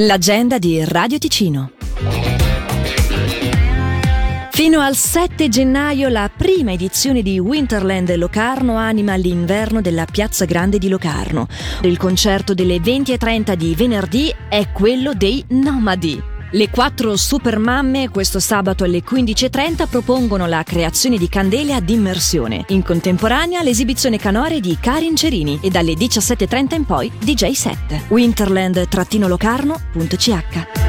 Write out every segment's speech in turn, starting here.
L'agenda di Radio Ticino. Fino al 7 gennaio la prima edizione di Winterland Locarno anima l'inverno della Piazza Grande di Locarno. Il concerto delle 20.30 di venerdì è quello dei Nomadi. Le quattro supermamme questo sabato alle 15.30 propongono la creazione di candele ad immersione. In contemporanea l'esibizione canore di Karin Cerini e dalle 17.30 in poi DJ set. Winterland-locarno.ch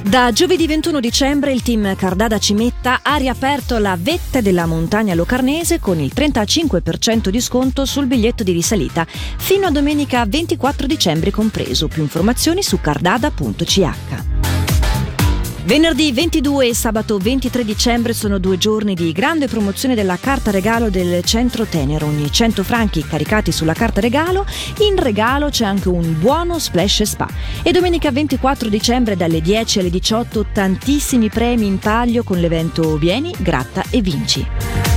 da giovedì 21 dicembre il team Cardada Cimetta ha riaperto la vetta della montagna locarnese con il 35% di sconto sul biglietto di risalita fino a domenica 24 dicembre compreso. Più informazioni su cardada.ch. Venerdì 22 e sabato 23 dicembre sono due giorni di grande promozione della carta regalo del Centro Tenero. Ogni 100 franchi caricati sulla carta regalo, in regalo c'è anche un buono splash spa. E domenica 24 dicembre dalle 10 alle 18 tantissimi premi in taglio con l'evento Vieni, gratta e vinci.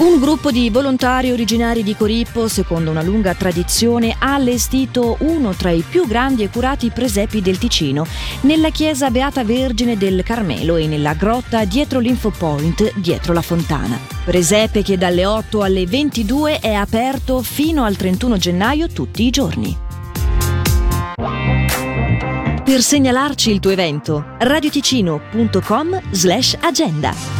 Un gruppo di volontari originari di Corippo, secondo una lunga tradizione, ha allestito uno tra i più grandi e curati presepi del Ticino, nella chiesa Beata Vergine del Carmelo e nella grotta dietro l'Infopoint, dietro la fontana. Presepe che dalle 8 alle 22 è aperto fino al 31 gennaio tutti i giorni. Per segnalarci il tuo evento, radioticino.com slash agenda.